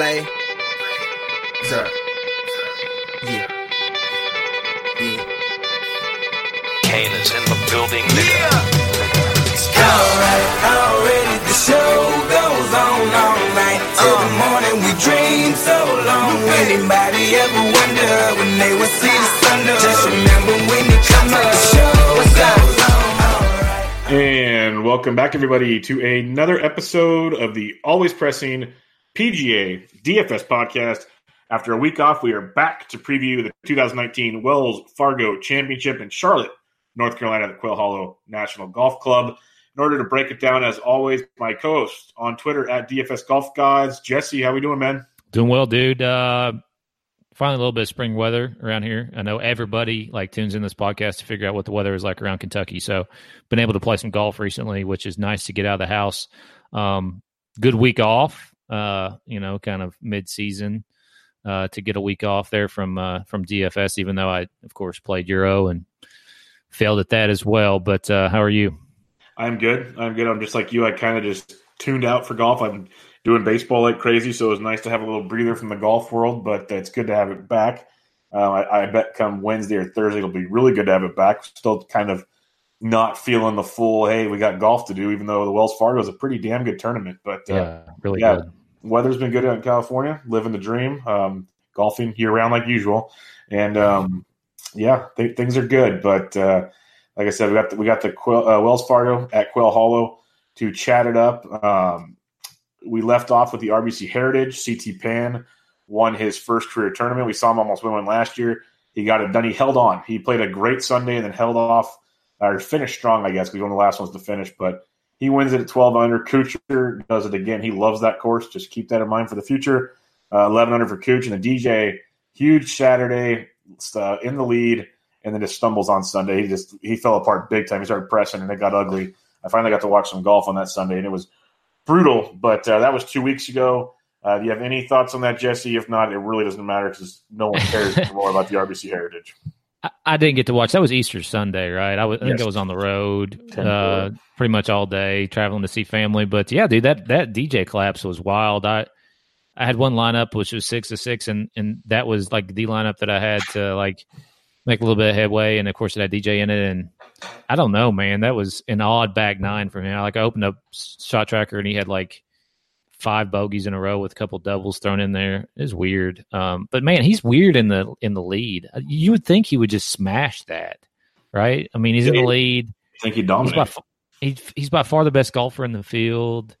Blay. Sir. Yeah. Yeah. Kane is in the building, nigga. Alright, already the show goes on all night. Till the uh. morning we dream so long. Anybody ever wonder when they would see the sun? Just remember when you come up, the show goes on. And welcome back, everybody, to another episode of the Always Pressing PGA DFS podcast. After a week off, we are back to preview the 2019 Wells Fargo Championship in Charlotte, North Carolina, at the Quail Hollow National Golf Club. In order to break it down, as always, my co-host on Twitter at DFS Golf Gods, Jesse. How we doing, man? Doing well, dude. Uh, finally, a little bit of spring weather around here. I know everybody like tunes in this podcast to figure out what the weather is like around Kentucky. So, been able to play some golf recently, which is nice to get out of the house. Um, good week off. Uh, you know, kind of mid-season uh, to get a week off there from uh, from DFS. Even though I, of course, played Euro and failed at that as well. But uh, how are you? I'm good. I'm good. I'm just like you. I kind of just tuned out for golf. I'm doing baseball like crazy, so it was nice to have a little breather from the golf world. But it's good to have it back. Uh, I, I bet come Wednesday or Thursday it'll be really good to have it back. Still kind of not feeling the full. Hey, we got golf to do, even though the Wells Fargo is a pretty damn good tournament. But uh, Yeah, really yeah, good. Weather's been good out in California, living the dream, um, golfing year round like usual, and um, yeah, th- things are good. But uh, like I said, we got the, we got the Quail, uh, Wells Fargo at Quail Hollow to chat it up. Um, we left off with the RBC Heritage. CT Pan won his first career tournament. We saw him almost win one last year. He got it done. He held on. He played a great Sunday and then held off or finished strong, I guess, because one of the last ones to finish. But he wins it at 12 under. Kuchar does it again. He loves that course. Just keep that in mind for the future. Uh, 11 under for Cooch. And the DJ, huge Saturday uh, in the lead, and then just stumbles on Sunday. He just he fell apart big time. He started pressing, and it got ugly. I finally got to watch some golf on that Sunday, and it was brutal. But uh, that was two weeks ago. Uh, do you have any thoughts on that, Jesse? If not, it really doesn't matter because no one cares anymore about the RBC Heritage. I, I didn't get to watch. That was Easter Sunday, right? I, was, I think Yes. I was on the road uh, pretty much all day, traveling to see family. But yeah, dude, that that DJ collapse was wild. I I had one lineup which was six to six, and and that was like the lineup that I had to like make a little bit of headway. And of course, it had DJ in it, and I don't know, man, that was an odd back nine for him. Like I opened up shot tracker, and he had like five bogeys in a row with a couple doubles thrown in there is weird. Um, but man, he's weird in the in the lead. You would think he would just smash that, right? I mean, he's in the lead. I think he dominates. He's by, he, he's by far the best golfer in the field.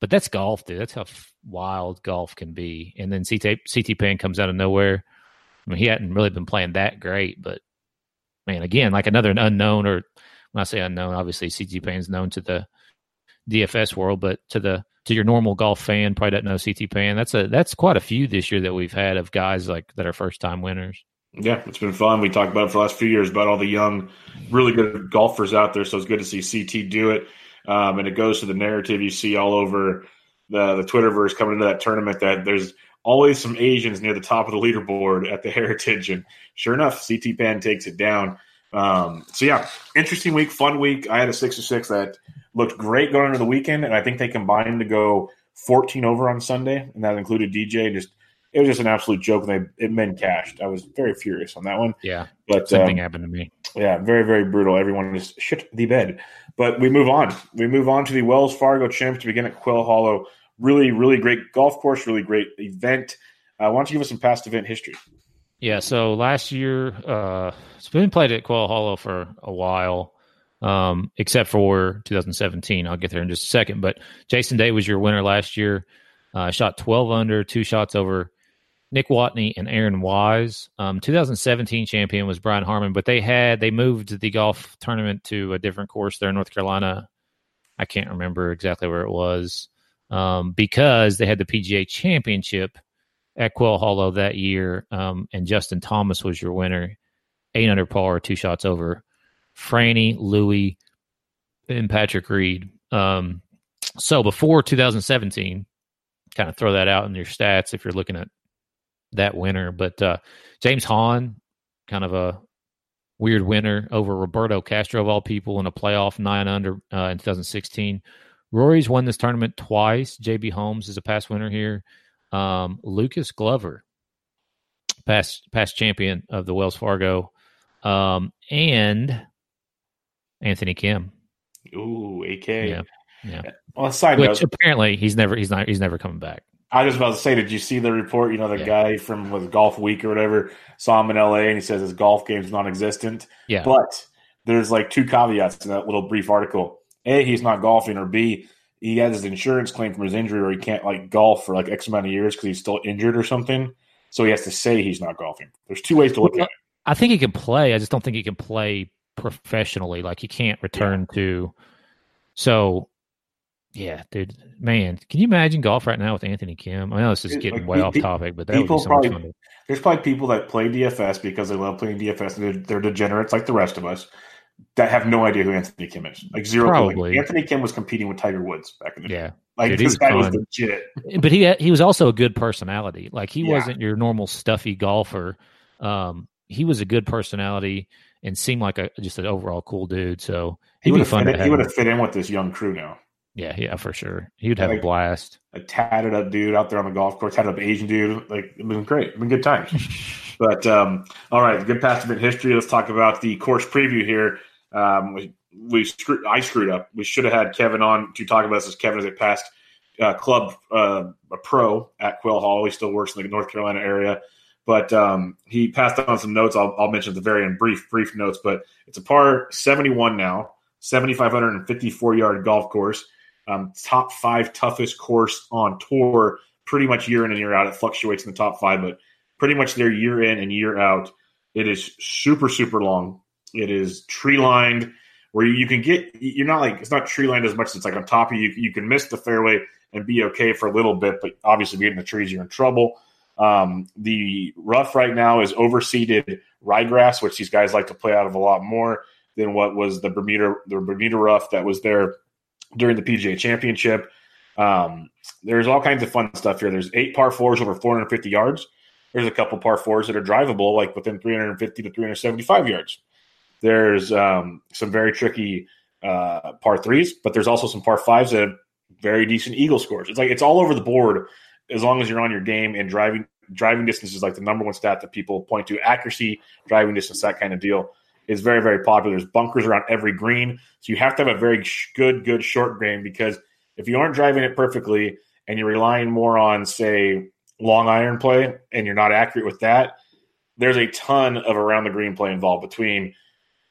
But that's golf, dude. That's how f- wild golf can be. And then CT CT Pan comes out of nowhere. I mean, he hadn't really been playing that great, but man, again, like another unknown, or when I say unknown, obviously CT Pan's known to the DFS world, but to the to your normal golf fan, probably doesn't know CT Pan. That's a that's quite a few this year that we've had of guys like that are first time winners. Yeah, it's been fun. We talked about it for the last few years about all the young, really good golfers out there. So it's good to see CT do it. Um, and it goes to the narrative you see all over the the Twitterverse coming into that tournament that there's always some Asians near the top of the leaderboard at the Heritage, and sure enough, CT Pan takes it down. Um, so yeah, interesting week, fun week. I had a six to six that looked great going into the weekend, and I think they combined to go 14 over on Sunday, and that included DJ. Just it was just an absolute joke. And they it men cashed. I was very furious on that one. Yeah, But same um, happened to me. yeah, very, very brutal. Everyone just shit the bed. But we move on. We move on to the Wells Fargo Champs to begin at Quail Hollow. Really, really great golf course, really great event. Uh, why don't you give us some past event history? Yeah, so last year, uh, it's been played at Quail Hollow for a while, um, except for 2017. I'll get there in just a second. But Jason Day was your winner last year. Uh, shot 12 under, two shots over Nick Watney and Aaron Wise. Um, 2017 champion was Brian Harman, but they had they moved the golf tournament to a different course there in North Carolina. I can't remember exactly where it was um, because they had the PGA Championship at Quail Hollow that year, um, and Justin Thomas was your winner, eight under par, two shots over Franny, Louie, and Patrick Reed. Um, so before 2017, kind of throw that out in your stats if you're looking at that winner. But uh, James Hahn, kind of a weird winner over Roberto Castro of all people in a playoff nine under uh, in 2016. Rory's won this tournament twice. JB Holmes is a past winner here. um, Lucas Glover, past past champion of the Wells Fargo, um, and Anthony Kim. Ooh, AK. Yeah, yeah. Uh, well, side Which note, apparently he's never he's not he's never coming back. I was about to say, did you see the report? You know, the Yeah. guy from was Golf Week or whatever saw him in LA and he says his golf game's non-existent. Yeah, But there's like two caveats in that little brief article. A, he's not golfing, or B, he has his insurance claim from his injury where he can't like golf for like X amount of years because he's still injured or something. So he has to say he's not golfing. There's two ways to look at it. I think he can play. I just don't think he can play professionally. Like he can't return to. So, yeah, dude, man, can you imagine golf right now with Anthony Kim? I know this is getting like, way off topic, but that would be so much probably- fun. There's probably people that play DFS because they love playing DFS and they're, they're degenerates like the rest of us that have no idea who Anthony Kim is. Like zero. Like, Probably. Anthony Kim was competing with Tiger Woods back in the day. Like Dude, this guy was legit. but he he was also a good personality. Like he Yeah. wasn't your normal stuffy golfer. Um, he was a good personality and seemed like a just an overall cool dude. So He he'd have fun in- he would have fit in with this young crew now. Yeah, yeah, for sure. He would have a blast. a tatted up dude out there on the golf course, tatted up Asian dude. Like it been great. It's been good times. but um, all right, good past bit history. Let's talk about the course preview here. Um, we we screwed, I screwed up. We should have had Kevin on to talk about this. As Kevin is a past uh, club uh, a pro at Quail Hall. He still works in the North Carolina area. But um, he passed on some notes. I'll, I'll mention at the very end, brief, brief notes. But it's a par 71 now, 7,554 yard golf course um, top five toughest course on tour pretty much year in and year out. It fluctuates in the top five, but pretty much there year in and year out. It is super, super long. It is tree lined where you, can get, you're not like, it's not tree lined as much as it's like on top of you. You can miss the fairway and be okay for a little bit, but obviously, if you in the trees, you're in trouble. Um, the rough right now is overseeded ryegrass, which these guys like to play out of a lot more than what was the Bermuda the Bermuda rough that was there during the PGA Championship. Um, there's all kinds of fun stuff here. There's eight par fours over 450 yards. There's a couple par fours that are drivable, like within 350 to 375 yards. There's um, some very tricky uh, par threes, but there's also some par fives that have very decent eagle scores. It's like it's all over the board as long as you're on your game and driving. Driving distance is like the number one stat that people point to. Accuracy, driving distance, that kind of deal is very, very popular. There's bunkers around every green. So you have to have a very good, good short game because if you aren't driving it perfectly and you're relying more on, say, long iron play and you're not accurate with that, there's a ton of around the green play involved between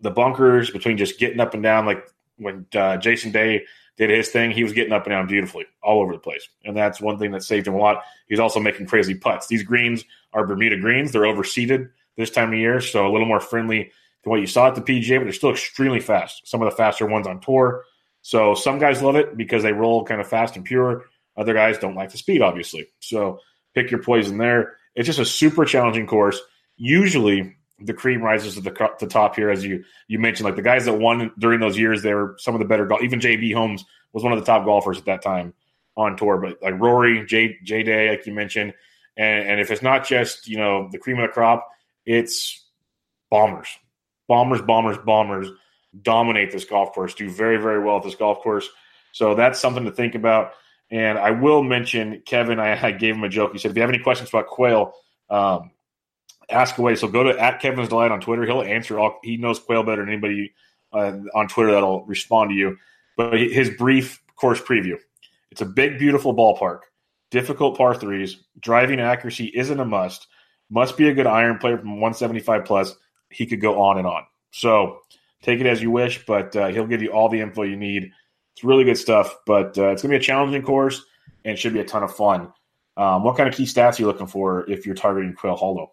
the bunkers, between just getting up and down. Like when uh, Jason Day did his thing, he was getting up and down beautifully all over the place. And that's one thing that saved him a lot. He's also making crazy putts. These greens are Bermuda greens. They're overseeded this time of year, so a little more friendly to what you saw at the PGA, but they're still extremely fast. Some of the faster ones on tour. So some guys love it because they roll kind of fast and pure. Other guys don't like the speed, obviously. So pick your poison there. It's just a super challenging course. Usually the cream rises to the, the top here, as you you mentioned. Like the guys that won during those years, they were some of the better golf. Even JB Holmes was one of the top golfers at that time on tour. But like Rory, J J Day, like you mentioned, and, and if it's not just you know the cream of the crop, it's bombers, bombers, bombers, bombers dominate this golf course, do very, very well at this golf course. So that's something to think about. And I will mention Kevin. I, I gave him a joke. He said, "If you have any questions about quail, um, ask away." So go to at Kevin's Delight on Twitter. He'll answer all. He knows quail better than anybody uh, on Twitter that'll respond to you. But his brief course preview: It's a big, beautiful ballpark. Difficult par threes. Driving accuracy isn't a must. Must be a good iron player from 175 plus. He could go on and on. So take it as you wish, but uh, he'll give you all the info you need. It's really good stuff, but uh, it's going to be a challenging course and should be a ton of fun. Um, what kind of key stats are you looking for if you're targeting Quail Hollow?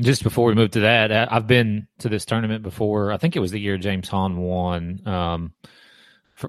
Just before we move to that, I've been to this tournament before. I think it was the year James Hahn won. Um,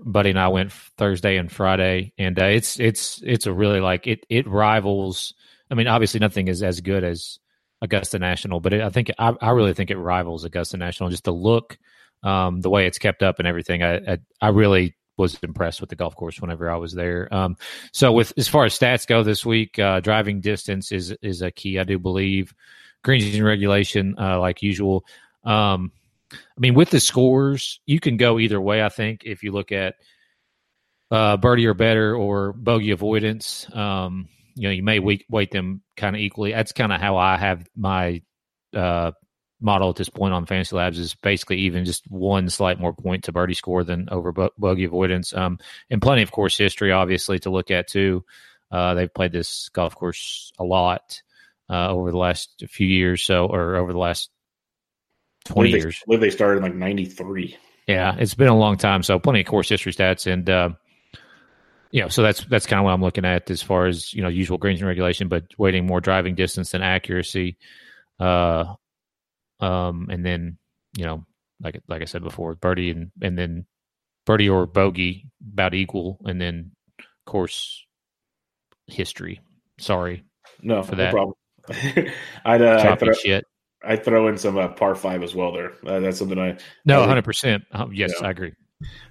Buddy and I went Thursday and Friday, and uh, it's it's it's a really like it it rivals. I mean, obviously nothing is as good as Augusta National, but it, I think I, I really think it rivals Augusta National. Just the look, um, the way it's kept up, and everything. I I, I really was impressed with the golf course whenever I was there. Um, so with as far as stats go this week, uh, driving distance is is a key. I do believe greens and regulation, uh, like usual. Um, I mean, with the scores, you can go either way. I think if you look at uh, birdie or better or bogey avoidance, um, you know, you may weight, them kind of equally. That's kind of how I have my uh, model at this point on Fantasy Labs is basically even just one slight more point to birdie score than over bu- buggy avoidance. Um, and plenty of course history, obviously, to look at too. Uh, they've played this golf course a lot uh, over the last few years, so or over the last twenty they, years. I believe they started in like '93. Yeah, it's been a long time, so plenty of course history stats, and uh, you know, so that's that's kind of what I'm looking at as far as you know, usual greens and regulation, but weighting more driving distance than accuracy. Uh, um, and then you know, like like I said before, birdie and and then birdie or bogey about equal, and then course history. Sorry No, For no that. problem. I'd, uh, I'd, throw, shit. I'd throw in some uh, par five as well there. Uh, that's something I No, hundred percent. Um, yes. I agree.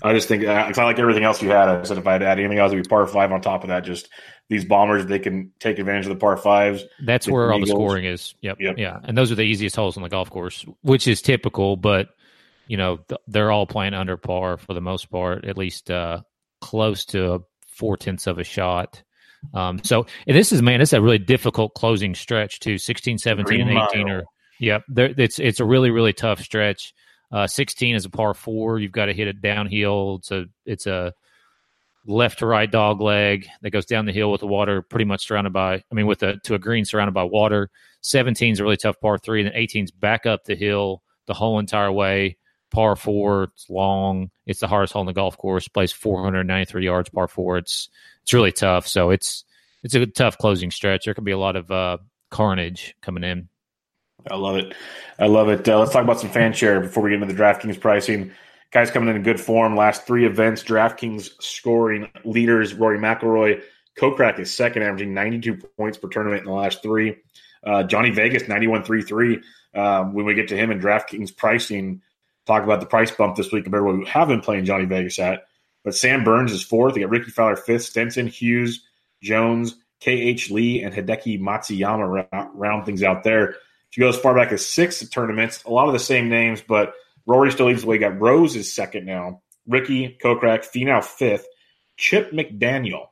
I just think uh, it's not like everything else you had. I said if I had add anything else, it'd be par five on top of that. Just these bombers, they can take advantage of the par fives. That's where all the scoring is. Yep. Yep. Yeah. And those are the easiest holes on the golf course, which is typical, but you know, th- they're all playing under par for the most part, at least uh, close to four tenths of a shot. Um, so and this is man, this is a really difficult closing stretch to 16, 17, and 18 Mile. are yep. There, it's it's a really, really tough stretch. Uh, 16 is a par four. You've got to hit it downhill. It's a it's a left to right dog leg that goes down the hill with the water pretty much surrounded by I mean with a to a green surrounded by water. 17 is a really tough par three, and then 18 is back up the hill the whole entire way. Par four, it's long. It's the hardest hole in the golf course. Plays 493 yards par four. It's it's really tough. So it's it's a tough closing stretch. There could be a lot of uh, carnage coming in. I love it. I love it. Uh, let's talk about some fan share before we get into the DraftKings pricing. Guys coming in in good form. Last three events, DraftKings scoring leaders: Rory McIlroy, Kokrak is second, averaging 92 points per tournament in the last three. Uh, Johnny Vegas, 91.33. Um, when we get to him in DraftKings pricing, talk about the price bump this week compared to what we have been playing Johnny Vegas at. But Sam Burns is fourth. You got Rickie Fowler fifth, Stenson, Hughes, Jones, K.H. Lee, and Hideki Matsuyama round, round things out there. If you go as far back as six tournaments, a lot of the same names, but Rory still leads the way. You got Rose is second now. Rickie, Kokrak, Finau fifth. Chip McDaniel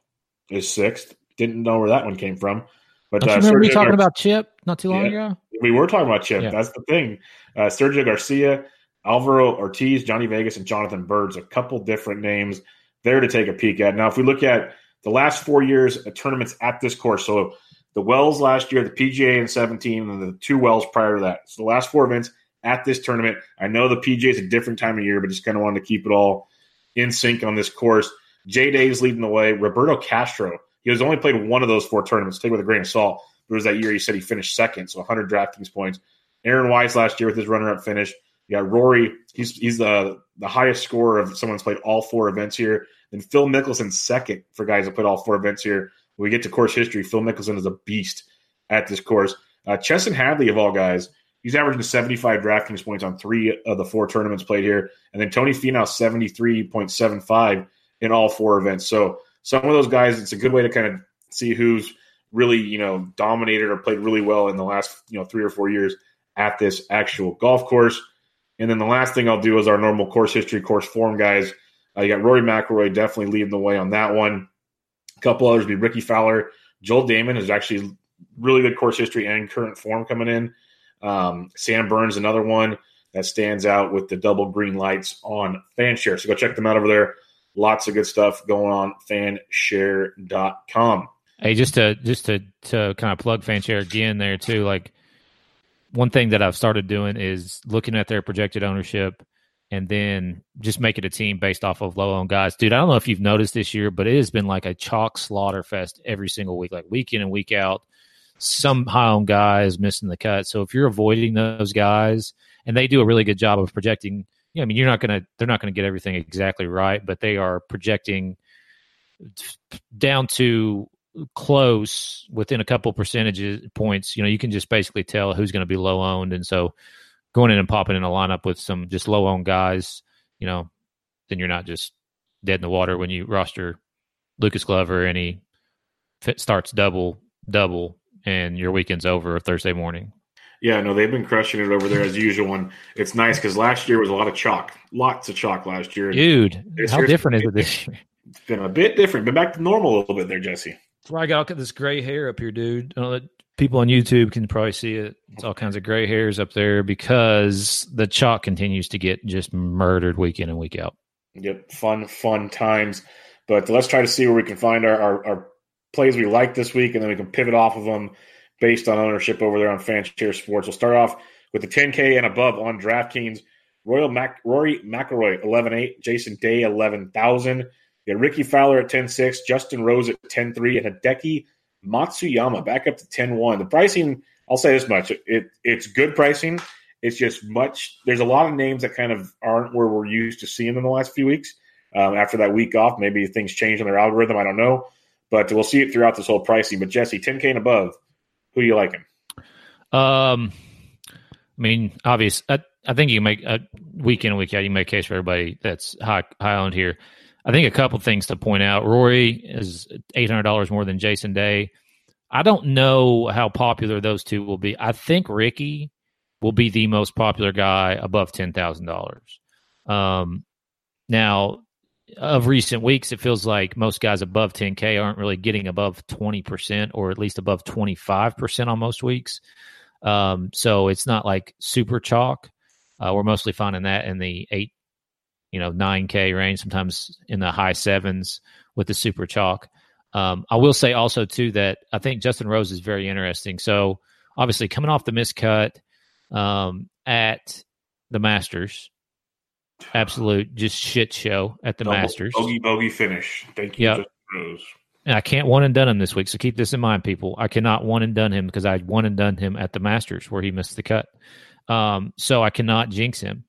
is sixth. Didn't know where that one came from. But uh, remember me Sergio talking Gar- about Chip not too long Yeah. ago? we were talking about Chip. Yeah. That's the thing. Uh, Sergio Garcia, Alvaro Ortiz, Johnny Vegas, and Jonathan Birds, a couple different names there to take a peek at. Now, if we look at the last four years of tournaments at this course, so the Wells last year, the PGA in 17, and the two Wells prior to that. So the last four events at this tournament. I know the PGA is a different time of year, but just kind of wanted to keep it all in sync on this course. Jay Day's leading the way. Roberto Castro, he has only played one of those four tournaments. Take it with a grain of salt. It was that year he said he finished second, so 100 DraftKings points. Aaron Wise last year with his runner-up finish. You got Rory. He's he's the the highest scorer of someone who's played all four events here. Then Phil Mickelson second for guys that played all four events here. When we get to course history, Phil Mickelson is a beast at this course. Uh, Chesson Hadley of all guys, he's averaging 75 DraftKings points on three of the four tournaments played here, and then Tony Finau 73.75 in all four events. So some of those guys, it's a good way to kind of see who's really you know dominated or played really well in the last you know three or four years at this actual golf course. And then the last thing I'll do is our normal course history, course form guys. Uh, you got Rory McIlroy definitely leading the way on that one. A couple others be Rickie Fowler, Joel Dahmen is actually really good course history and current form coming in. Um, Sam Burns, another one that stands out with the double green lights on FanShare. So go check them out over there. Lots of good stuff going on fanshare.com. Hey, just to just to to kind of plug Fanshare again there too. Like one thing that I've started doing is looking at their projected ownership and then just make it a team based off of low owned guys. Dude, I don't know if you've noticed this year, but it has been like a chalk slaughter fest every single week, like week in and week out. Some high owned guys missing the cut. So if you're avoiding those guys, and they do a really good job of projecting, you know, I mean, you're not gonna they're not gonna get everything exactly right, but they are projecting down to close within a couple percentages points. You know, you can just basically tell who's going to be low owned, and so going in and popping in a lineup with some just low owned guys, you know, then you're not just dead in the water when you roster Lucas Glover and he fit, starts double double, and your weekend's over Thursday morning. Yeah, no, they've been crushing it over there as usual, and it's nice because last year was a lot of chalk, lots of chalk last year. Dude, how different is it this year? It's been a bit different, been back to normal a little bit there, Jesse. Why I got this gray hair up here, dude. People on YouTube can probably see it. It's all kinds of gray hairs up there because the chalk continues to get just murdered week in and week out. Yep, fun, fun times. But let's try to see where we can find our, our, our plays we like this week, and then we can pivot off of them based on ownership over there on Fanshare Sports. We'll start off with the 10K and above on DraftKings. Rory Mac, Rory McIlroy, 11.8. Jason Day, 11,000. Got Rickie Fowler at 10.6. Justin Rose at 10.3. And Hideki Matsuyama back up to 10.1. The pricing, I'll say this much. It, it's good pricing. It's just much. There's a lot of names that kind of aren't where we're used to seeing them the last few weeks. Um, after that week off, maybe things change on their algorithm. I don't know. But we'll see it throughout this whole pricing. But Jesse, 10K and above, who do you liking? Um, I mean, obvious. I, I think you make a week in week out. You make a case for everybody that's high high owned here. I think a couple things to point out. Rory is eight hundred dollars more than Jason Day. I don't know how popular those two will be. I think Rickie will be the most popular guy above ten thousand dollars. Um, now, of recent weeks, it feels like most guys above ten k aren't really getting above twenty percent, or at least above twenty five percent on most weeks. Um, so it's not like super chalk. Uh, we're mostly finding that in the eight, you know, nine K range, sometimes in the high sevens with the super chalk. Um, I will say also too that I think Justin Rose is very interesting. So obviously coming off the miscut um, at the Masters, absolute just shit show at the Double Masters. Bogey, bogey finish. Thank you, Yep. Justin Rose. And I can't one and done him this week, so keep this in mind, people. I cannot one and done him because I one and done him at the Masters where he missed the cut. Um, so I cannot jinx him.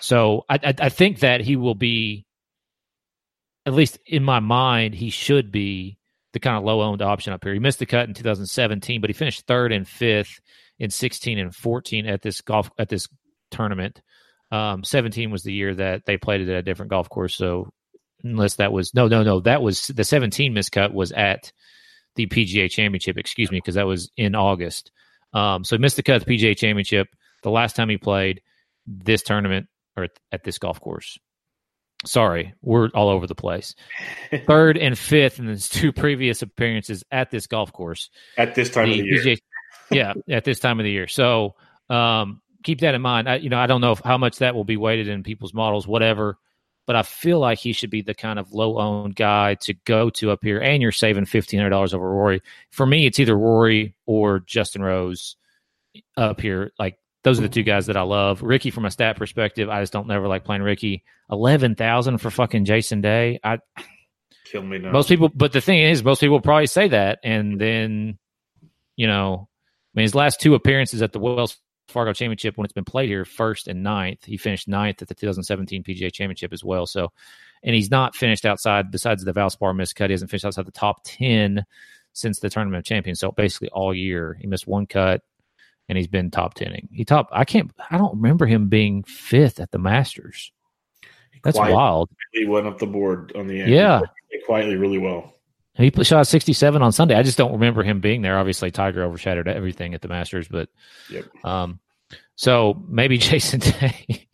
So I, I, I think that he will be, at least in my mind, he should be the kind of low owned option up here. He missed the cut in 2017, but he finished third and fifth in 16 and 14 at this golf at this tournament. Um, 17 was the year that they played it at a different golf course. So unless that was no, no, no, that was the 17 miscut was at the PGA Championship. Excuse me, because that was in August. Um, so he missed the cut at the PGA Championship the last time he played this tournament or at, at this golf course. Sorry, we're all over the place. Third and fifth in his two previous appearances at this golf course At this time of the year. PGA yeah, at this time of the year. So um, keep that in mind. I, you know, I don't know if, how much that will be weighted in people's models, whatever. But I feel like he should be the kind of low owned guy to go to up here, and you're saving fifteen hundred dollars over Rory. For me, it's either Rory or Justin Rose up here. Like those are the two guys that I love. Rickie, from a stat perspective, I just don't never like playing Rickie. Eleven thousand for fucking Jason Day. I Kill me now. most people, but the thing is, most people probably say that, and then, you know, I mean, his last two appearances at the Wells Fargo Championship, when it's been played here, first and ninth, he finished ninth at the 2017 PGA Championship as well. So, and he's not finished outside, besides the Valspar miscut, he hasn't finished outside the top 10 since the Tournament of Champions. So basically, all year he missed one cut, and he's been top tenning. He top. I can't. I don't remember him being fifth at the Masters. That's Quiet. wild. He went up the board on the end. Yeah. He quietly really well. He shot 67 on Sunday. I just don't remember him being there. Obviously, Tiger overshadowed everything at the Masters, but Yep. um, so maybe Jason Day.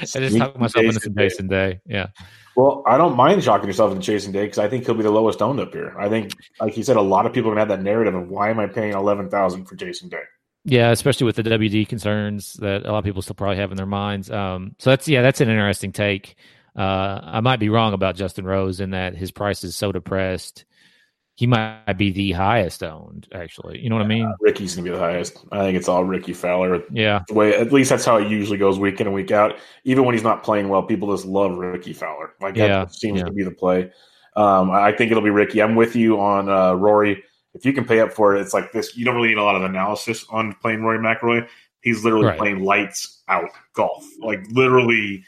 I just talked myself into some Jason Day. Yeah, Well, I don't mind shocking yourself into Jason Day because I think he'll be the lowest owned up here. I think, like you said, a lot of people are gonna have that narrative of why am I paying eleven thousand for Jason Day? yeah, especially with the WD concerns that a lot of people still probably have in their minds. Um, so that's yeah, that's an interesting take. Uh, I might be wrong about Justin Rose in that his price is so depressed. He might be the highest owned, actually. You know what I mean? Rickie's gonna be the highest. I think it's all Rickie Fowler. Yeah. The way at least that's how it usually goes week in and week out. Even when he's not playing well, people just love Rickie Fowler. Like that Yeah, seems yeah. to be the play. Um, I think it'll be Rickie. I'm with you on uh, Rory. If you can pay up for it, it's like this. You don't really need a lot of analysis on playing Rory McIlroy. He's literally Right. playing lights out golf. Like literally,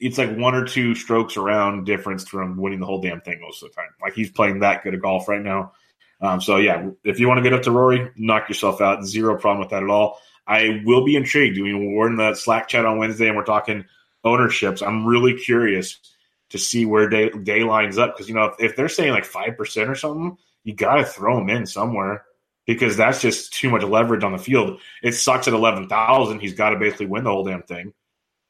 it's like one or two strokes around difference from winning the whole damn thing most of the time. Like he's playing that good at golf right now. Um, so yeah, if you want to get up to Rory, knock yourself out. Zero problem with that at all. I will be intrigued. I mean, we're in the Slack chat on Wednesday and we're talking ownerships. I'm really curious to see where day, day lines up because you know if, if they're saying like five percent or something, you got to throw them in somewhere because that's just too much leverage on the field. It sucks at eleven thousand. He's got to basically win the whole damn thing.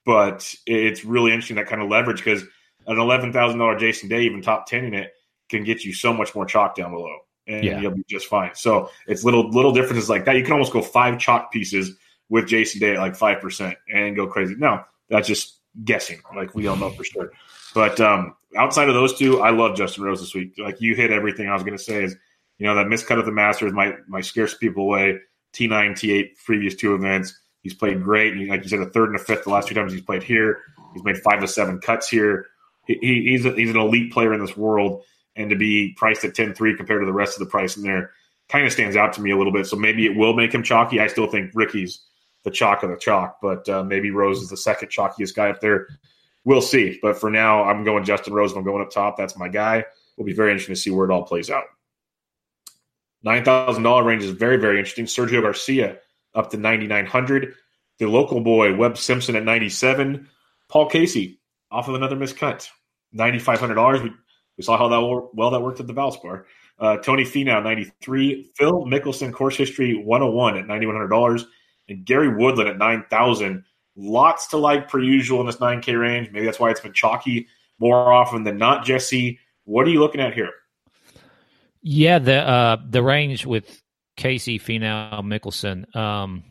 But it's really interesting that kind of leverage because an eleven thousand dollar Jason Day, even top ten in it, can get you so much more chalk down below, and Yeah. you'll be just fine. So it's little little differences like that. You can almost go five chalk pieces with Jason Day at like five percent and go crazy. No, that's just guessing. Like we don't know for sure. But um, outside of those two, I love Justin Rose this week. Like you hit everything I was going to say. Is you know that miscut of the Masters might might scare people away. T nine, T eight, previous two events. He's played great. Like you said, a third and a fifth the last two times he's played here. He's made five to seven cuts here. He, he, he's a, he's an elite player in this world, and to be priced at 10-3 compared to the rest of the price in there kind of stands out to me a little bit. So maybe it will make him chalky. I still think Rickie's the chalk of the chalk, but uh, maybe Rose is the second chalkiest guy up there. We'll see. But for now, I'm going Justin Rose. I'm going up top, that's my guy. We'll be very interesting to see where it all plays out. Nine thousand dollar range is very very interesting. Sergio Garcia up to ninety nine hundred. The local boy Webb Simpson at ninety seven. Paul Casey off of another miscut, ninety five hundred dollars. We, we saw how that well that worked at the Valspar. Uh, Tony Finau ninety three. Phil Mickelson course history one hundred one at ninety one hundred dollars, and Gary Woodland at nine thousand. Lots to like per usual in this nine K range. Maybe that's why it's been chalky more often than not. Jesse, what are you looking at here? Yeah, the uh, the range with Casey, Finau, Mickelson. Um,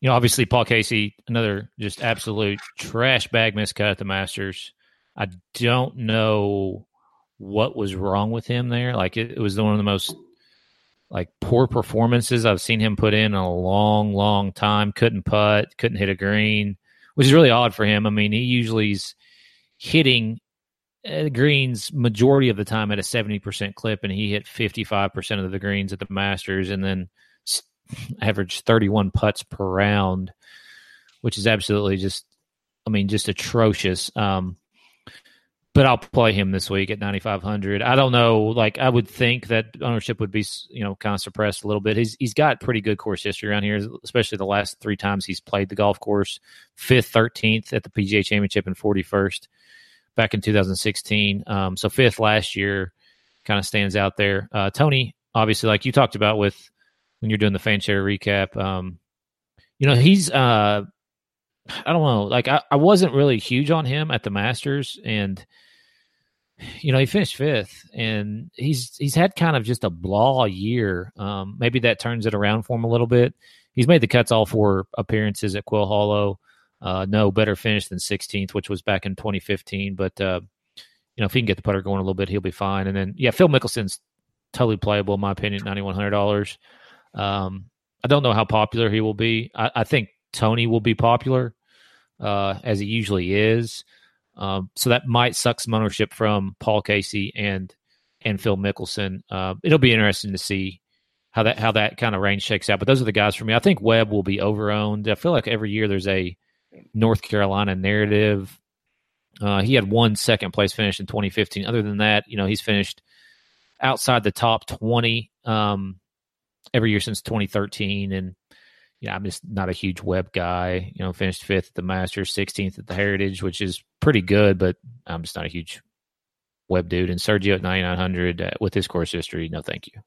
you know, obviously Paul Casey, another just absolute trash bag miscut at the Masters. I don't know what was wrong with him there. Like it, it was one of the most like poor performances I've seen him put in, in a long, long time. Couldn't putt, couldn't hit a green, which is really odd for him. I mean, he usually's hitting uh, greens majority of the time at a 70% clip and he hit 55% of the greens at the masters and then averaged 31 putts per round which is absolutely just i mean just atrocious. Um but i'll play him this week at 9500 i don't know like i would think that ownership would be you know kind of suppressed a little bit. He's he's got pretty good course history around here especially the last three times he's played the golf course fifth 13th at the pga championship and 41st back in 2016. Um, so fifth last year kind of stands out there. Uh, Tony, obviously, like you talked about with when you're doing the fan share recap, um, you know, he's, uh, I don't know, like I, I wasn't really huge on him at the Masters and, you know, he finished fifth and he's, he's had kind of just a blah year. Um, maybe that turns it around for him a little bit. He's made the cuts all four appearances at Quail Hollow. Uh, no better finish than 16th, which was back in 2015. But uh, you know, if he can get the putter going a little bit, he'll be fine. And then, yeah, Phil Mickelson's totally playable in my opinion. Ninety one hundred dollars. Um, I don't know how popular he will be. I, I think Tony will be popular, uh, as he usually is. Um, so that might suck some ownership from Paul Casey and and Phil Mickelson. Uh, it'll be interesting to see how that how that kind of range shakes out. But those are the guys for me. I think Webb will be overowned. I feel like every year there's a North Carolina narrative. Uh, he had one second place finish in 2015. Other than that, you know, he's finished outside the top 20 um, every year since 2013. And, you know, I'm just not a huge Webb guy. You know, finished fifth at the Masters, 16th at the Heritage, which is pretty good, but I'm just not a huge Webb dude. And Sergio at 9,900 uh, with his course history, no thank you.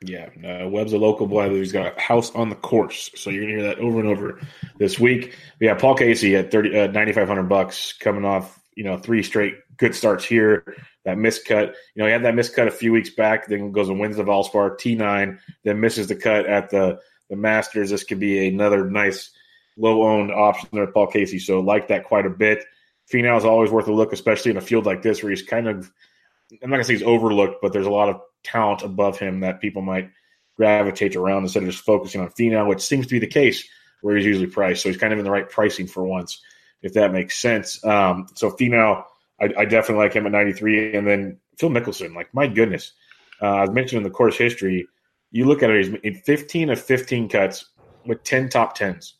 Yeah, uh, Webb's a local boy. He's got a house on the course, so you're gonna hear that over and over this week. Yeah, Paul Casey at thirty, uh, ninety five hundred bucks, coming off you know three straight good starts here. That miscut, you know, he had that miscut a few weeks back. Then goes and wins the Valspar T nine, then misses the cut at the the Masters. This could be another nice low owned option there, Paul Casey. So like that quite a bit. Finau is always worth a look, especially in a field like this where he's kind of I'm not gonna say he's overlooked, but there's a lot of talent above him that people might gravitate around instead of just focusing on Finau, which seems to be the case where he's usually priced. So he's kind of in the right pricing for once, if that makes sense. Um, so Finau, I, I definitely like him at 93, and then Phil Mickelson. Like my goodness, uh, I've mentioned in the course history. You look at it; he's in 15 of 15 cuts with 10 top tens.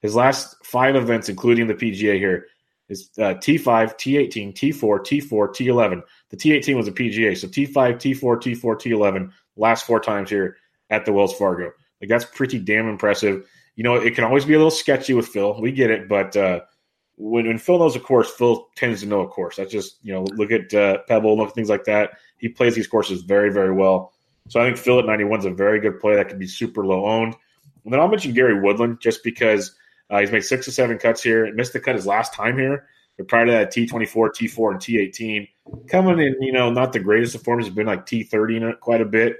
His last five events, including the PGA here, is uh, T5, T18, T4, T4, T11. The T18 was a PGA, so T5, T4, T4, T11, last four times here at the Wells Fargo. Like that's pretty damn impressive. You know, it can always be a little sketchy with Phil. We get it, but uh, when, when Phil knows a course, Phil tends to know a course. That's just you know, look at uh, Pebble, look at things like that. He plays these courses very, very well. So I think Phil at 91 is a very good play. That could be super low owned. And then I'll mention Gary Woodland just because uh, he's made six or seven cuts here. Missed the cut his last time here. But prior to that, T24, T4, and T18 coming in, you know, not the greatest of forms. He's been like T30 in it quite a bit,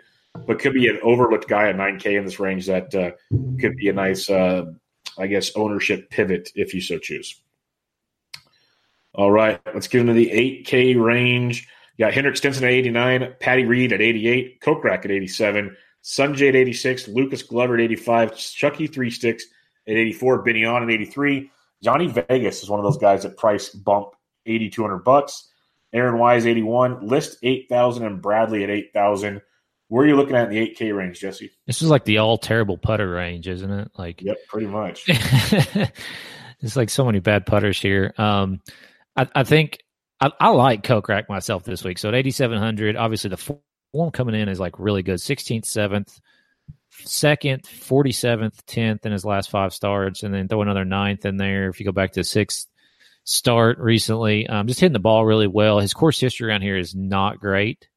but could be an overlooked guy at 9K in this range that uh, could be a nice, uh, I guess, ownership pivot if you so choose. All right, let's get into the 8K range. You got Henrik Stenson at 89, Patty Reed at 88, Kokrak at 87, Sungjae at 86, Lucas Glover at 85, Chucky Three Sticks at 84, Benny On at 83. Johnny Vegas is one of those guys that price bump 8,200 bucks. Aaron Wise 81, List 8,000, and Bradley at 8,000. Where are you looking at in the 8K range, Jesse? This is like the all terrible putter range, isn't it? Like, Yep, pretty much. it's like so many bad putters here. Um, I, I think I, I like Kokrak myself this week. So at 8,700, obviously the form coming in is like really good 16th, 7th, second, 47th, 10th in his last five starts, and then throw another ninth in there. If you go back to sixth start recently, um, just hitting the ball really well. His course history around here is not great.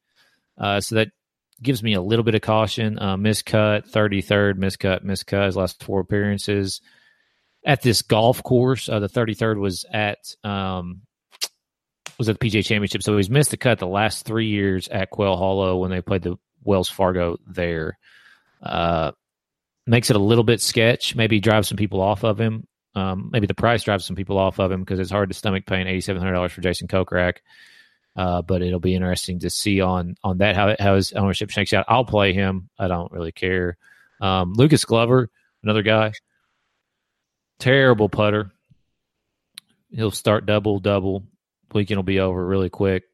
Uh, so that gives me a little bit of caution. Uh, miscut, 33rd, miscut, miscut, his last four appearances. At this golf course, uh, the 33rd was at um, was at the PGA Championship, so he's missed the cut the last three years at Quail Hollow when they played the Wells Fargo there. Uh, makes it a little bit sketch. Maybe drives some people off of him. Um, maybe the price drives some people off of him because it's hard to stomach paying eighty seven hundred dollars for Jason Kokrak. Uh, but it'll be interesting to see on on that how how his ownership shakes out. I'll play him. I don't really care. Um, Lucas Glover, another guy, terrible putter. He'll start double double. Weekend will be over really quick.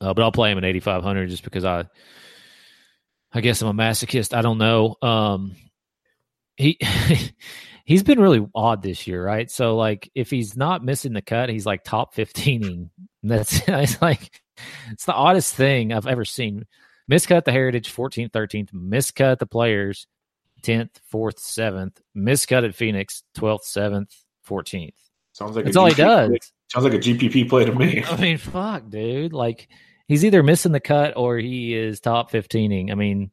Uh, but I'll play him at eighty five hundred just because I I guess I'm a masochist. I don't know. Um, he he's been really odd this year, right? So like if he's not missing the cut, he's like top 15ing. That's it's like it's the oddest thing I've ever seen. Miscut the Heritage 14th, 13th, miscut the players 10th, 4th, 7th, miscut at Phoenix 12th, 7th, 14th. Sounds like That's all he does. Sounds like a GPP play to me. I mean, fuck, dude. Like he's either missing the cut or he is top 15ing. I mean,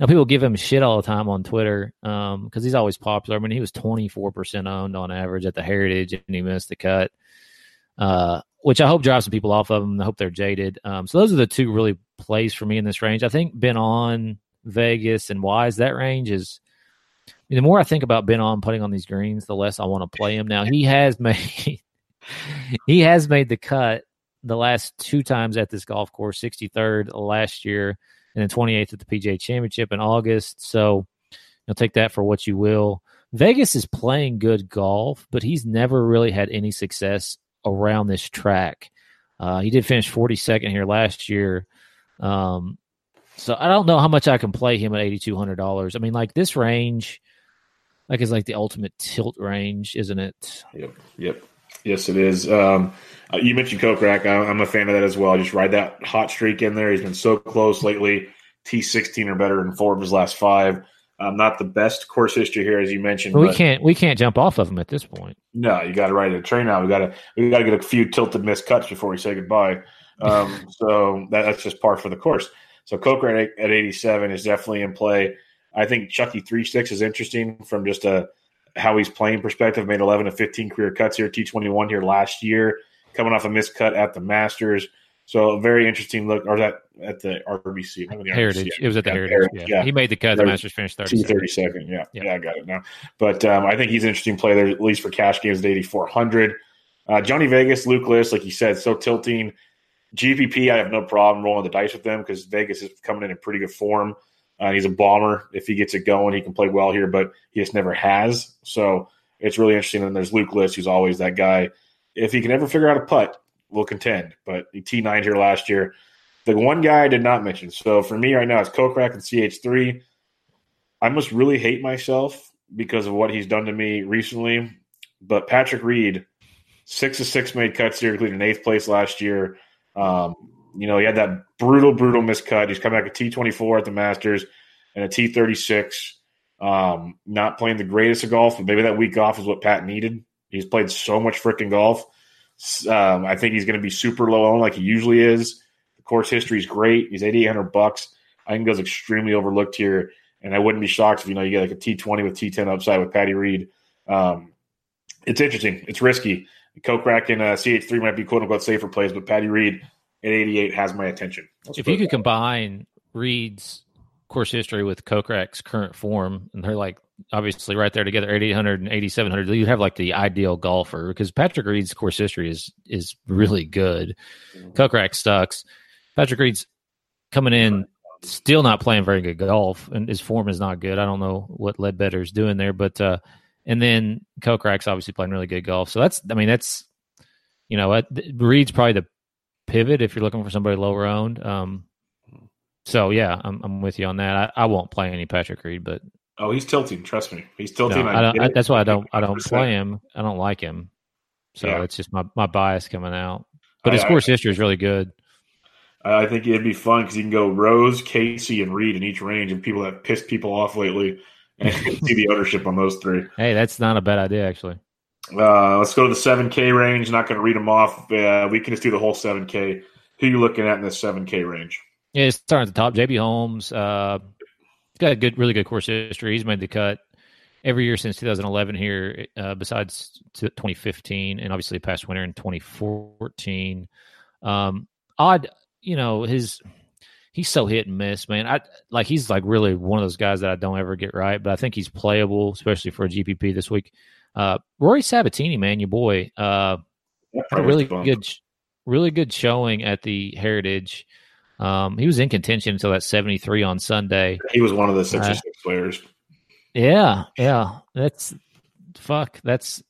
now people give him shit all the time on Twitter um, because he's always popular. I mean, he was 24% owned on average at the Heritage and he missed the cut, uh, which I hope drives some people off of him. I hope they're jaded. Um, so those are the two really plays for me in this range. I think Ben An Vegas and Wise, that range is. I mean, the more I think about Ben An putting on these greens, the less I want to play him. Now he has made he has made the cut the last two times at this golf course, 63rd last year and then 28th at the PGA Championship in August. So you'll take that for what you will. Vegas is playing good golf, but he's never really had any success around this track. Uh, he did finish 42nd here last year. Um, so I don't know how much I can play him at $8,200. I mean, like this range, like is like the ultimate tilt range, isn't it? Yep. Yep. Yes, it is. Um, uh, you mentioned Kokrak. I- I'm a fan of that as well. Just ride that hot streak in there. He's been so close lately. T16 or better in four of his last five. Um, not the best course history here, as you mentioned. But we can't we can't jump off of him at this point. No, you got to ride a train now. We got to we got to get a few tilted missed cuts before we say goodbye. Um, so that, that's just par for the course. So Kokrak at 87 is definitely in play. I think Chucky Three Sticks is interesting from just a how he's playing perspective. Made 11 to 15 career cuts here, T21 here last year, coming off a missed cut at the Masters. So a very interesting look. Or that at the RBC, the RBC, Heritage. It was at the Yeah, Heritage. Yeah. yeah. He made the cut. The Masters finished 30. thirty second, yeah, Yeah. yeah, I got it now. But um, I think he's an interesting play there, at least for cash games at eighty four hundred. Uh, Johnny Vegas, Luke List, like you said, so tilting. GPP, I have no problem rolling the dice with them because Vegas is coming in in pretty good form. Uh, he's a bomber. If he gets it going, he can play well here, but he just never has. So it's really interesting. And there's Luke List, who's always that guy. If he can ever figure out a putt, we'll contend. But he T9 here last year. The one guy I did not mention. So for me right now, it's Kokrak and CH3. I must really hate myself because of what he's done to me recently. But Patrick Reed, six of six made cuts here, including eighth place last year. Um, you know, he had that brutal, brutal miscut. He's coming back a T24 at the Masters and a T36. Um, not playing the greatest of golf, but maybe that week off is what Pat needed. He's played so much freaking golf. Um, I think he's going to be super low on like he usually is. The course history is great. He's 8,800 bucks. I think goes extremely overlooked here. And I wouldn't be shocked if, you know, you get like a T20 with T10 upside with Patty Reed. Um, it's interesting. It's risky. Kokrak and uh, CH3 might be quote unquote safer plays, but Patty Reed at 88 has my attention. Let's if you could combine Reed's course history with Kokrak's current form, and they're like obviously right there together, 8800 and 8700, you'd have like the ideal golfer because Patrick Reed's course history is is really good. Mhm. Kokrak sucks. Patrick Reed's coming in still not playing very good golf, and his form is not good. I don't know what Ledbetter is doing there, but uh, and then Kokrak's obviously playing really good golf. So that's, I mean, that's you know, what Reed's probably the pivot if you're looking for somebody lower owned. Um, so yeah, I'm, I'm with you on that. I, I won't play any Patrick Reed, but Oh, he's tilting. Trust me, he's no, tilting. I don't, I, that's why I don't I don't 100%. play him. I don't like him. So Yeah. it's just my, my bias coming out. But his course history is really good. I think it'd be fun because you can go Rose, Casey, and Reed in each range, and people that pissed people off lately, and see the ownership on those three. Hey, that's not a bad idea actually. Uh, let's go to the seven K range. Not going to read them off. Uh, we can just do the whole seven K. Who you looking at in this seven K range? Yeah, it's starting at the top. JB Holmes, uh, he's got a good, really good course history. He's made the cut every year since 2011 here, uh, besides t- 2015, and obviously past winter in 2014. Um, odd, you know, his he's so hit and miss, man. I like he's like really one of those guys that I don't ever get right, but I think he's playable, especially for a GPP this week. Uh, Rory Sabbatini, man, your boy, uh, had a really fun. good, really good showing at the Heritage. Um, he was in contention until that 73 on Sunday. He was one of the six Uh, six players. Yeah, yeah, that's fuck. That's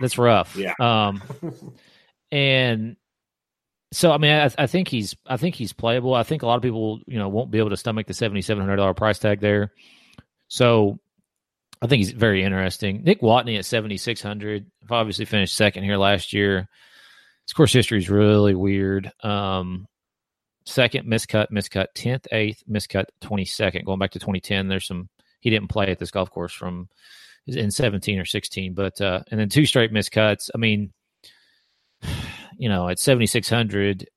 that's rough. Yeah. Um, and so I mean, I, I think he's I think he's playable. I think a lot of people you know won't be able to stomach the seventy seven hundred dollar price tag there. So I think he's very interesting. Nick Watney at seventy six hundred. Obviously finished second here last year. His course history is really weird. Um, second miscut, miscut, tenth, eighth, miscut, twenty second. Going back to twenty ten, there's some he didn't play at this golf course from in 17 or 16 but uh and then two straight miscuts i mean you know at 7600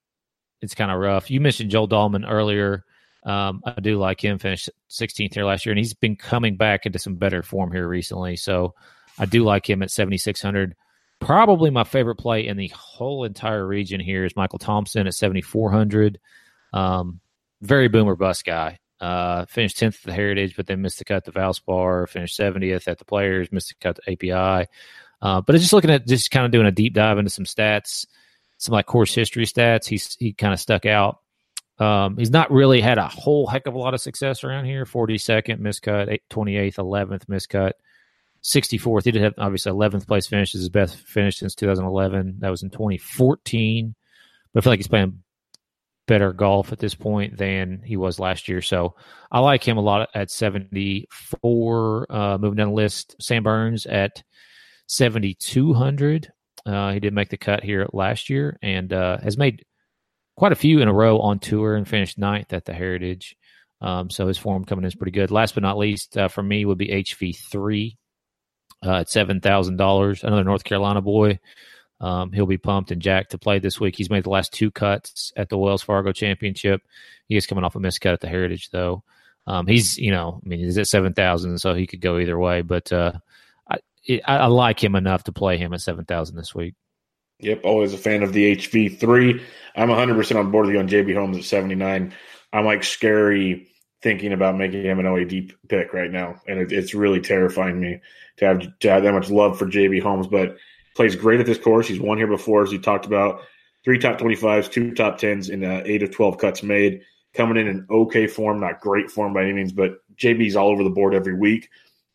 it's kind of rough you mentioned joel Dahmen earlier um i do like him finished 16th here last year and he's been coming back into some better form here recently so i do like him at 7600 probably my favorite play in the whole entire region here is michael thompson at 7400 um very boomer bust guy uh, finished 10th at the Heritage, but then missed the cut the Valspar, finished 70th at the Players, missed the cut the API. Uh, but just looking at just kind of doing a deep dive into some stats, some like course history stats, he's he kind of stuck out. Um, he's not really had a whole heck of a lot of success around here. 42nd miscut, 28th, 11th miscut, 64th. He did have obviously 11th place finish is his best finish since 2011. That was in 2014. But I feel like he's playing better golf at this point than he was last year. So I like him a lot at 74. Uh, moving down the list, Sam Burns at 7,200. Uh, he did make the cut here last year and uh, has made quite a few in a row on tour and finished ninth at the Heritage. Um, so his form coming in is pretty good. Last but not least, uh, for me would be HV3 uh, at seven thousand dollars. Another North Carolina boy. Um, he'll be pumped and jacked to play this week. He's made the last two cuts at the Wells Fargo Championship. He is coming off a miscut at the Heritage, though. Um, he's, you know, I mean, he's at seven thousand, so he could go either way. But uh, I, I, I like him enough to play him at seven thousand this week. Yep, always a fan of the HV3. I'm 100% on board with you on JB Holmes at 79. I'm like scary thinking about making him an OAD pick right now, and it, it's really terrifying me to have to have that much love for JB Holmes. But plays great at this course. He's won here before, as you talked about. Three top 25s, two top 10s, and uh, eight of 12 cuts made. Coming in in okay form, not great form by any means, but JB's all over the board every week.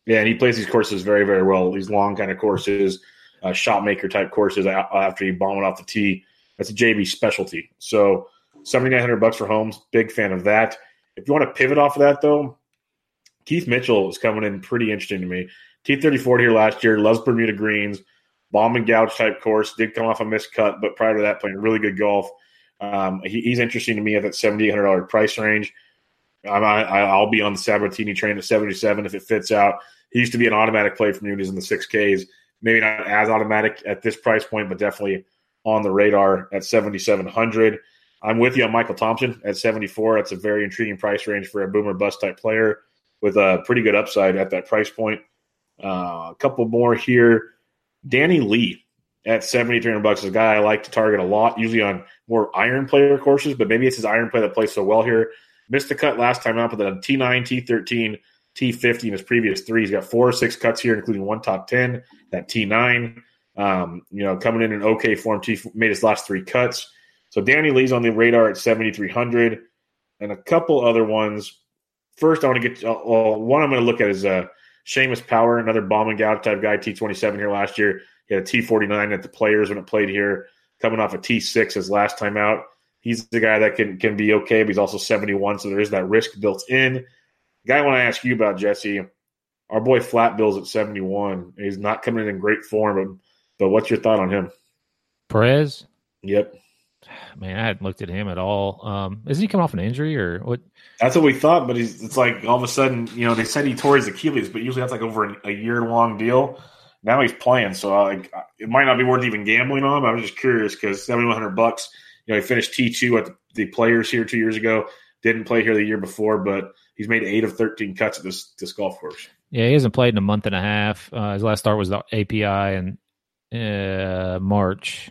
Yeah, and he plays these courses very, very well. These long kind of courses, uh, shot maker type courses after you bomb it off the tee. That's a JB specialty. So seventy nine hundred bucks for Holmes. Big fan of that. If you want to pivot off of that though, Keith Mitchell is coming in pretty interesting to me. T thirty four here last year, loves Bermuda greens, bomb and gouge type course. Did come off a missed cut, but prior to that, playing really good golf. Um, he, he's interesting to me at that seventy eight hundred dollar price range. I, I'll be on the Sabbatini train at seventy seven if it fits out. He used to be an automatic play for me when he was in the six Ks. Maybe not as automatic at this price point, but definitely on the radar at 7,700. I'm with you on Michael Thompson at 74. That's a very intriguing price range for a boomer bust type player with a pretty good upside at that price point. Uh, a couple more here. Danny Lee at 7,300 bucks is a guy I like to target a lot, usually on more iron player courses, but maybe it's his iron play that plays so well here. Missed the cut last time out, but then T9, T13, T50 in his previous three. He's got four or six cuts here, including one top 10, that T9. Um, you know, coming in in okay form, T made his last three cuts. So Danny Lee's on the radar at 7,300 and a couple other ones. First, I want to get to, uh, one I'm going to look at is uh, Seamus Power, another bomb and gouge type guy, T27 here last year. He had a T49 at the players when it played here, coming off a T6 his last time out. He's the guy that can can be okay, but he's also 71, so there is that risk built in. Guy I want to ask you about, Jesse, our boy Flat Bill's at 71. He's not coming in in great form, but, but what's your thought on him? Perez? Yep. Man, I hadn't looked at him at all. Um, is he coming off an injury or what? That's what we thought, but he's, it's like all of a sudden, you know, they said he tore his Achilles, but usually that's like over a year long deal. Now he's playing, so like it might not be worth even gambling on. But I was just curious because seventy one hundred bucks. You know, he finished T two at the, the, Players here two years ago. Didn't play here the year before, but he's made eight of thirteen cuts at this this golf course. Yeah, he hasn't played in a month and a half. Uh, his last start was the API in uh, March.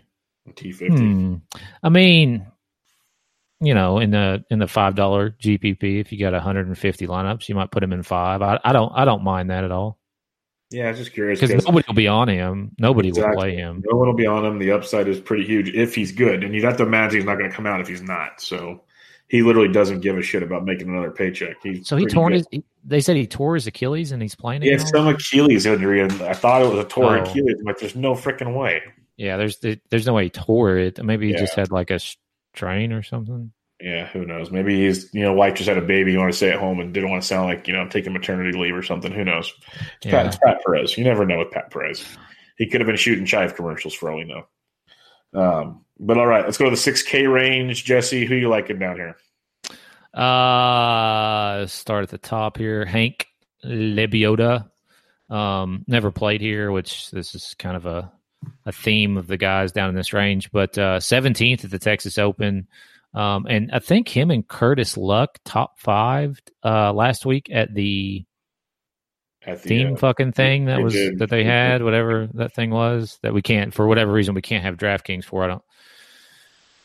T fifty. Hmm. I mean, you know, in the in the five dollar GPP, if you got 150 lineups, you might put him in five. I, I don't I don't mind that at all. Yeah, I was just curious because nobody will be on him. Nobody exactly. will play him. No one will be on him. The upside is pretty huge if he's good, and you'd have to imagine he's not going to come out if he's not. So he literally doesn't give a shit about making another paycheck. He's so he tore his. They said he tore his Achilles and he's playing. Yeah, some Achilles injury, and I thought it was a torn oh. Achilles, but there's no freaking way. Yeah, there's there's no way he tore it. Maybe he yeah. just had like a strain or something. Yeah, who knows? Maybe he's you know wife just had a baby, you want to stay at home and didn't want to sound like you know taking maternity leave or something. Who knows? It's, yeah. Pat, it's Pat Perez. You never know with Pat Perez. He could have been shooting chive commercials for all we know. Um, but all right, let's go to the six K range. Jesse, who you liking down here? Uh start at the top here. Hank Lebioda. Um, never played here, which this is kind of a a theme of the guys down in this range. But uh, 17th at the Texas Open. Um, and I think him and Curtis Luck top five uh, last week at the, at the theme uh, fucking thing that was did. that they had, whatever that thing was that we can't for whatever reason we can't have DraftKings for. I don't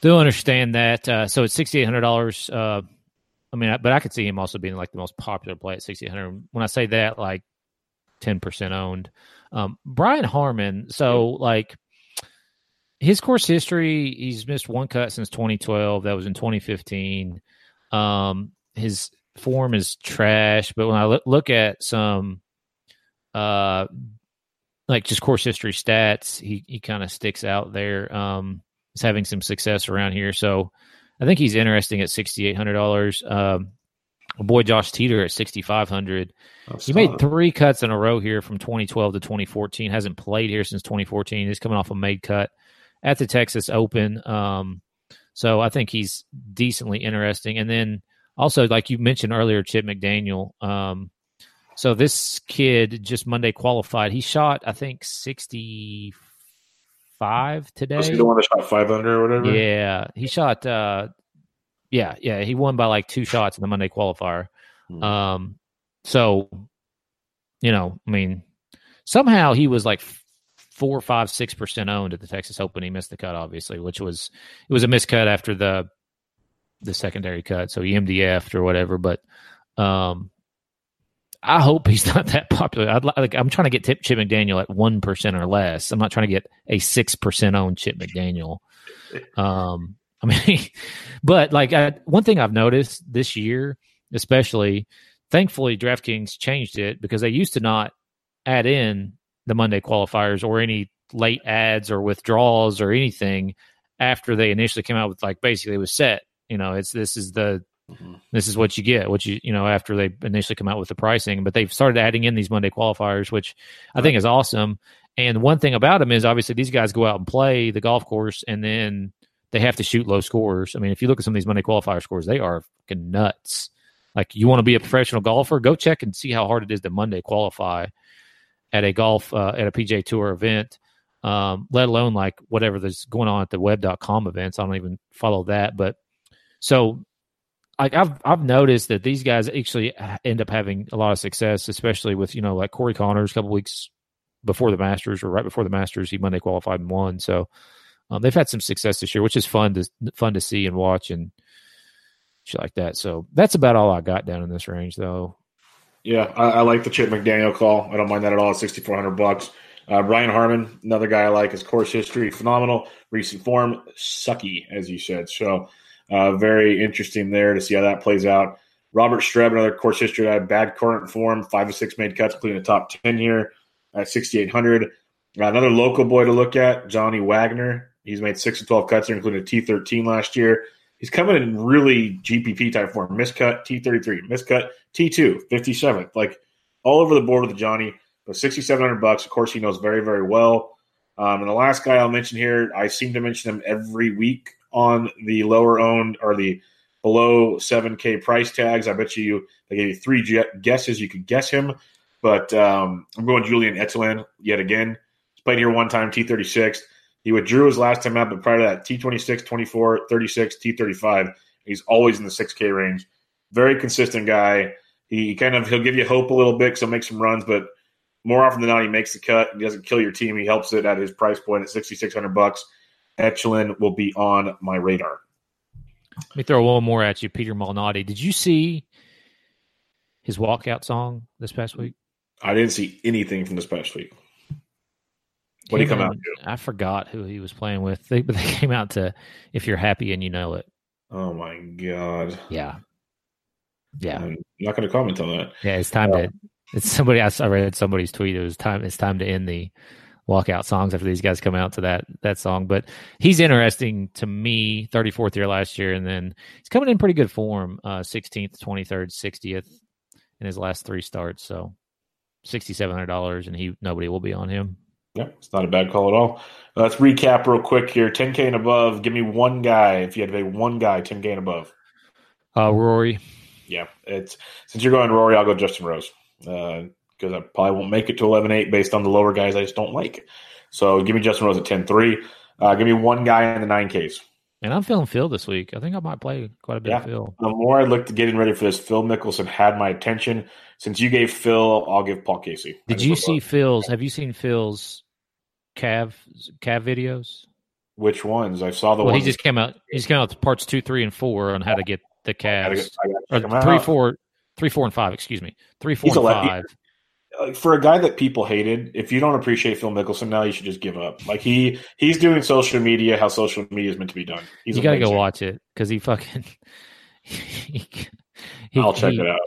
do understand that. Uh, so it's sixty eight hundred dollars. Uh, I mean, but I could see him also being like the most popular play at sixty eight hundred. When I say that, like ten percent owned. Um, Brian Harman. So like his course history, he's missed one cut since 2012. That was in 2015. Um, his form is trash, but when I look at some, uh, like just course history stats, he he kind of sticks out there. Um, he's having some success around here, so I think he's interesting at sixty eight hundred dollars. Um, boy Josh Teater at sixty five hundred. He made three cuts in a row here from 2012 to 2014. Hasn't played here since 2014. He's coming off a made cut at the Texas Open. Um, so I think he's decently interesting. And then also, like you mentioned earlier, Chip McDaniel. Um, so this kid just Monday qualified. He shot, I think, sixty five today. Was he the one that shot five under or whatever? Yeah, he shot. Uh, yeah, yeah, he won by like two shots in the Monday qualifier. Hmm. Um, so you know, I mean, somehow he was like four, five, six percent owned at the Texas Open. He missed the cut, obviously, which was it was a miscut after the the secondary cut, so he MDF'd or whatever. But um, I hope he's not that popular. I'd like I'm trying to get Tip, Chip McDaniel at one percent or less. I'm not trying to get a six percent owned Chip McDaniel. Um, I mean, but like I, one thing I've noticed this year, especially, thankfully DraftKings changed it because they used to not add in the Monday qualifiers or any late ads or withdrawals or anything after they initially came out with like basically it was set. You know, it's this is the mm-hmm. this is what you get, what you you know after they initially come out with the pricing. But they've started adding in these Monday qualifiers, which I think is awesome. And one thing about them is obviously these guys go out and play the golf course, and then they have to shoot low scores. I mean, if you look at some of these Monday qualifier scores, they are fucking nuts. Like you want to be a professional golfer, go check and see how hard it is to Monday qualify at a golf uh, at a PGA Tour event, um, let alone like whatever that's going on at the web.com events. I don't even follow that, but so like I've I've noticed that these guys actually end up having a lot of success, especially with you know like Corey Conners a couple weeks before the Masters or right before the Masters. He Monday qualified and won. So um, they've had some success this year, which is fun to fun to see and watch and shit like that. So that's about all I got down in this range, though. Yeah, I, I like the Chip McDaniel call. I don't mind that at all. Sixty four hundred bucks. Uh, Brian Harman, another guy I like. His course history phenomenal. Recent form sucky, as you said. So uh, very interesting there to see how that plays out. Robert Streb, another course history guy, bad current form, five or six made cuts, including the top ten here at sixty eight hundred. Uh, another local boy to look at, Johnny Wagner. He's made six to twelve cuts here, including a T thirteen last year. He's coming in really GPP type form. Miscut, T33, miscut, T2, 57th. Like all over the board with Johnny. But 6,700 bucks. Of course, he knows very, very well. Um, and the last guy I'll mention here, I seem to mention him every week on the lower owned or the below 7K price tags. I bet you they gave you three guesses. You could guess him. But um, I'm going Julian Etienne yet again. He's played here one time, T36. He withdrew his last time out, but prior to that, T26, 24, 36, T35. He's always in the 6K range. Very consistent guy. He kind of he'll give you hope a little bit so make some runs, but more often than not, he makes the cut. He doesn't kill your team. He helps it at his price point at 6600 bucks. Etienne will be on my radar. Let me throw one more at you, Peter Malnati. Did you see his walkout song this past week? I didn't see anything from this past week. What did he come out to? I forgot who he was playing with, they, but they came out to "If You're Happy and You Know It." Oh my god! Yeah, yeah. I'm not going to comment on that. Yeah, it's time uh, to. It's somebody. I read somebody's tweet. It was time. It's time to end the walkout songs after these guys come out to that that song. But he's interesting to me. Thirty fourth year last year, and then he's coming in pretty good form. Uh, sixteenth, twenty third, sixtieth in his last three starts. So sixty seven hundred dollars, and he nobody will be on him. Yeah, it's not a bad call at all. Let's recap real quick here. 10K and above. Give me one guy if you had to pay one guy, 10K and above. Uh, Rory. Yeah, it's since you're going Rory, I'll go Justin Rose because I probably won't make it to 11-8 based on the lower guys I just don't like. So give me Justin Rose at 10-3. Uh, give me one guy in the 9Ks. And I'm feeling Phil this week. I think I might play quite a bit yeah. of Phil. The more I looked at getting ready for this, Phil Mickelson had my attention. Since you gave Phil, I'll give Paul Casey. Did you see Phil's? Have you seen Phil's Cav Cav videos? Which ones? I saw the well, ones. he just came out. He's came out with parts two, three, and four on how to get the calves. Get, or three, four, three, four, and five. Excuse me, three, four, and five. For a guy that people hated, if you don't appreciate Phil Mickelson now, you should just give up. Like he he's doing social media how social media is meant to be done. He's you got to go watch it because he fucking. he, he, I'll check he, it out.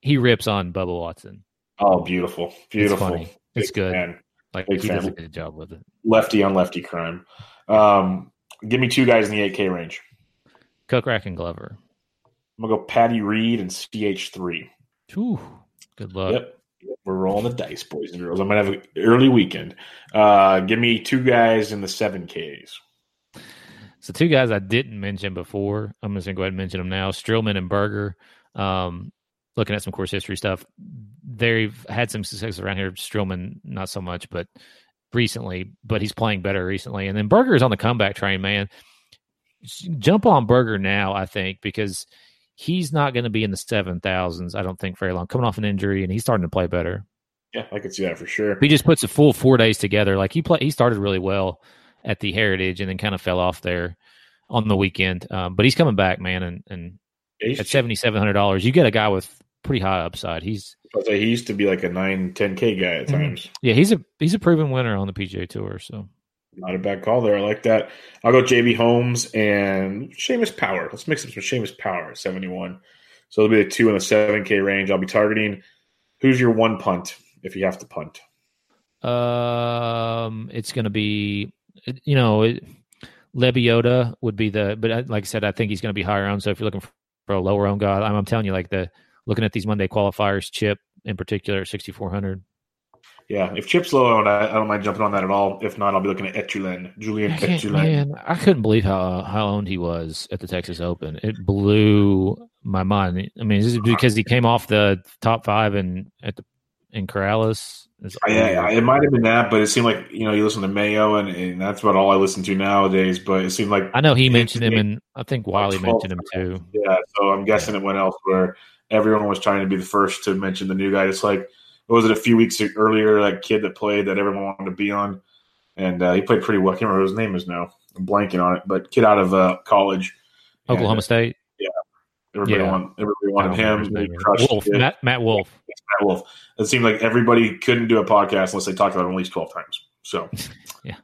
He rips on Bubba Watson. Oh, beautiful, beautiful. It's, it's good. Man. Like Big he fan. does a good job with it. Lefty on lefty crime. Um, give me two guys in the 8K range. Kokrak and Glover. I'm gonna go Patty Reed and CH3. Ooh, good luck. Yep. We're rolling the dice, boys and girls. I'm gonna have an early weekend. Uh, give me two guys in the seven Ks. So two guys I didn't mention before. I'm just gonna go ahead and mention them now. Streelman and Berger. Um, looking at some course history stuff, they've had some success around here. Streelman, not so much, but recently, but he's playing better recently. And then Berger is on the comeback train, man. Jump on Berger now, I think, because he's not going to be in the seven thousands. I don't think very long. Coming off an injury, and he's starting to play better. Yeah, I could see that for sure. He just puts a full four days together. Like he play, he started really well at the Heritage, and then kind of fell off there on the weekend. Um, but he's coming back, man, and and at seventy seven hundred dollars, you get a guy with pretty high upside. He's he used to be like a 9 10k guy at mm-hmm. times. Yeah, he's a he's a proven winner on the PGA Tour, so not a bad call there. I like that. I'll go JB Holmes and Seamus Power. Let's mix up some Seamus Power 71. So it'll be a two in the 7k range. I'll be targeting who's your one punt if you have to punt. Um, it's going to be you know, it, Lebioda would be the, but like I said, I think he's going to be higher on. So if you're looking for, a lower own guy, I'm, I'm telling you, like the looking at these Monday qualifiers, Chip in particular, 6,400. Yeah, if Chip's low owned, I, I, don't mind jumping on that at all. If not, I'll be looking at Etienne, Julien Etienne. Man, I couldn't believe how how owned he was at the Texas Open. It blew my mind. I mean, is it because he came off the top five and at the in Corales? Yeah, it might have been that, but it seemed like you know you listen to Mayo, and, and that's about all I listen to nowadays. But it seemed like I know he mentioned him, and I think Wiley mentioned him too. Yeah, so I'm guessing yeah. it went elsewhere everyone was trying to be the first to mention the new guy. It's like what was it a few weeks earlier? That kid that played that everyone wanted to be on, and uh, he played pretty well. I can't remember his name is now. I'm blanking on it, but kid out of uh, college, Oklahoma uh, State. Everybody, Yeah. want, everybody wanted him. crushed Wolff. Matt, Matt Wolff. Matt Wolff. It seemed like everybody couldn't do a podcast unless they talked about it at least 12 times. So, Yeah.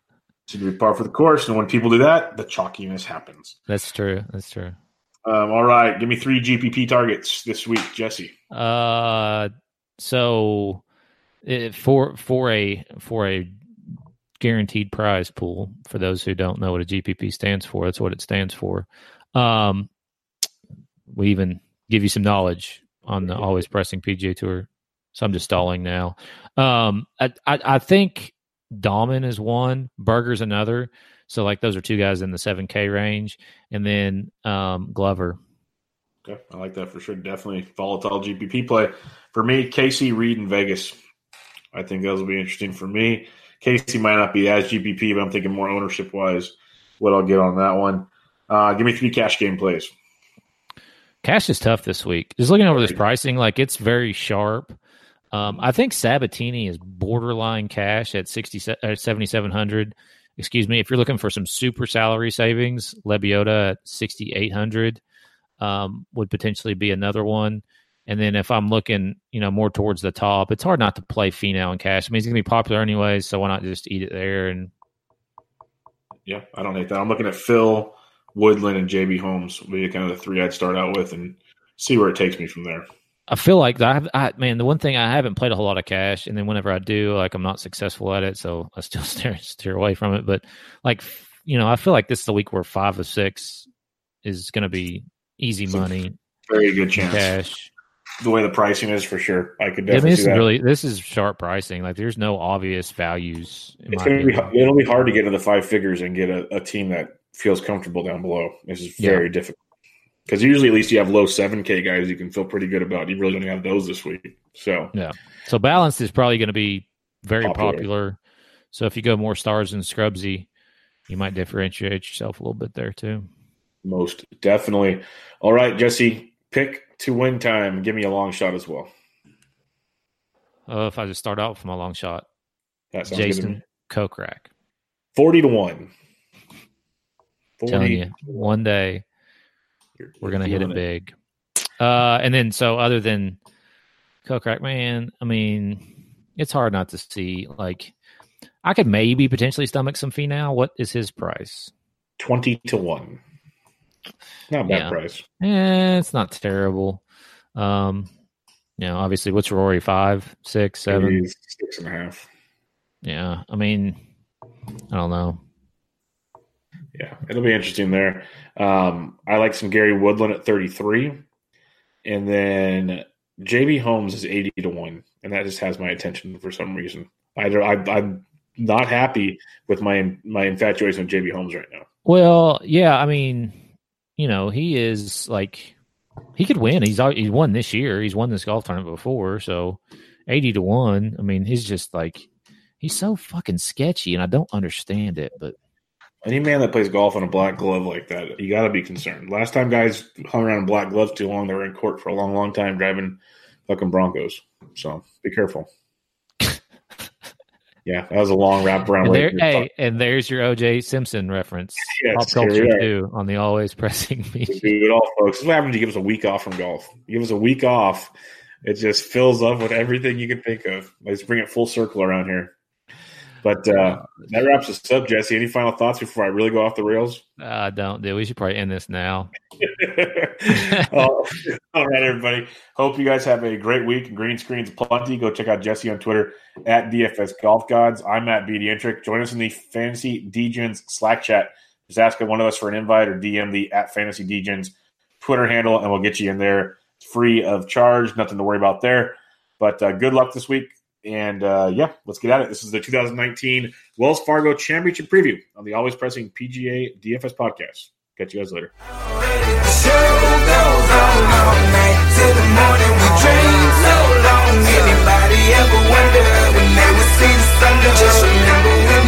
Seemed to be par for the course. And when people do that, the chalkiness happens. That's true. That's true. Um, all right. Give me three GPP targets this week, Jesse. Uh, so it, for for a for a guaranteed prize pool for those who don't know what a GPP stands for, that's what it stands for. Um, we even give you some knowledge on the always pressing PGA Tour. So I'm just stalling now. Um, I I, I think Dahmen is one, Berger's another. So like those are two guys in the seven K range, and then um, Glover. Okay. I like that for sure. Definitely volatile GPP play. For me, Casey, Reed, and Vegas. I think those will be interesting for me. Casey might not be as GPP, but I'm thinking more ownership wise what I'll get on that one. Uh, give me three cash game plays. Cash is tough this week. Just looking over this pricing, like it's very sharp. Um, I think Sabbatini is borderline cash at sixty at seventy seven hundred. Excuse me. If you're looking for some super salary savings, Lebioda at sixty eight hundred um, would potentially be another one. And then if I'm looking, you know, more towards the top, it's hard not to play Finau and cash. I mean, he's going to be popular anyway, so why not just eat it there? And Yeah, I don't hate that. I'm looking at Phil, Woodland, and JB Holmes. Will be kind of the three I'd start out with and see where it takes me from there. I feel like I, have, I man, the one thing I haven't played a whole lot of cash, and then whenever I do, like I'm not successful at it, so I still steer steer away from it. But like you know, I feel like this is the week where five of six is going to be easy So, money Very good chance. cash. The way the pricing is for sure. I could Yeah, I definitely mean, this is that. really this is sharp pricing. Like there's no obvious values. In it's to be it'll be hard to get to the five figures and get a, a team that feels comfortable down below. This is Yeah. very difficult because usually at least you have low seven K guys you can feel pretty good about. You really don't have those this week. So yeah, So balanced is probably going to be very Popular. popular. So if you go more stars and Scrubsy, you might differentiate yourself a little bit there too. Most definitely. All right, Jesse, pick to win time. Give me a long shot as well. Uh, if I just start out with my long shot, That sounds good to me. Jason Kokrak. Forty to one. telling you, one day You're- we're gonna hit it feeling big. Uh, and then so other than Kokrak, man, I mean, it's hard not to see. Like, I could maybe potentially stomach some Finau. What is his price? Twenty to one. Not bad Yeah. price. Eh, it's not terrible. Um, you know, obviously, what's Rory? Five, six, seven. Maybe six and a half. Yeah, I mean, I don't know. Yeah, it'll be interesting there. Um, I like some Gary Woodland at 33. And then JB Holmes is 80 to 1. And that just has my attention for some reason. I, I, I'm not happy with my my infatuation with JB Holmes right now. Well, yeah, I mean, you know, he is like he could win. He's he's won this year. He's won this golf tournament before, so eighty to one. I mean, he's just like he's so fucking sketchy, and I don't understand it. But Any man that plays golf on a black glove like that, you got to be concerned. Last time guys hung around in black gloves too long, they were in court for a long, long time driving fucking Broncos. So be careful. Yeah, that was a long wrap around. and there, hey, and there's your OJ Simpson reference, Yes, pop culture too, on the always pressing We me. do it all, folks. This what happens you give us a week off from golf. You give us a week off, it just fills up with everything you can think of. Let's bring it full circle around here. But uh, that wraps us up, Jesse. Any final thoughts before I really go off the rails? I don't do. We should probably end this now. all all right, everybody. Hope you guys have a great week. Green screens plenty. Go check out Jesse on Twitter at DFS Golf Gods. I'm at BDentric. Join us in the Fantasy Degens Slack chat. Just ask one of us for an invite or DM the at Fantasy Degens Twitter handle, and we'll get you in there free of charge. Nothing to worry about there. But uh, good luck this week. And uh, yeah, let's get at it. This is the 2019 Wells Fargo Championship Preview on the Always Pressing PGA DFS Podcast. Catch you guys later. Just remember when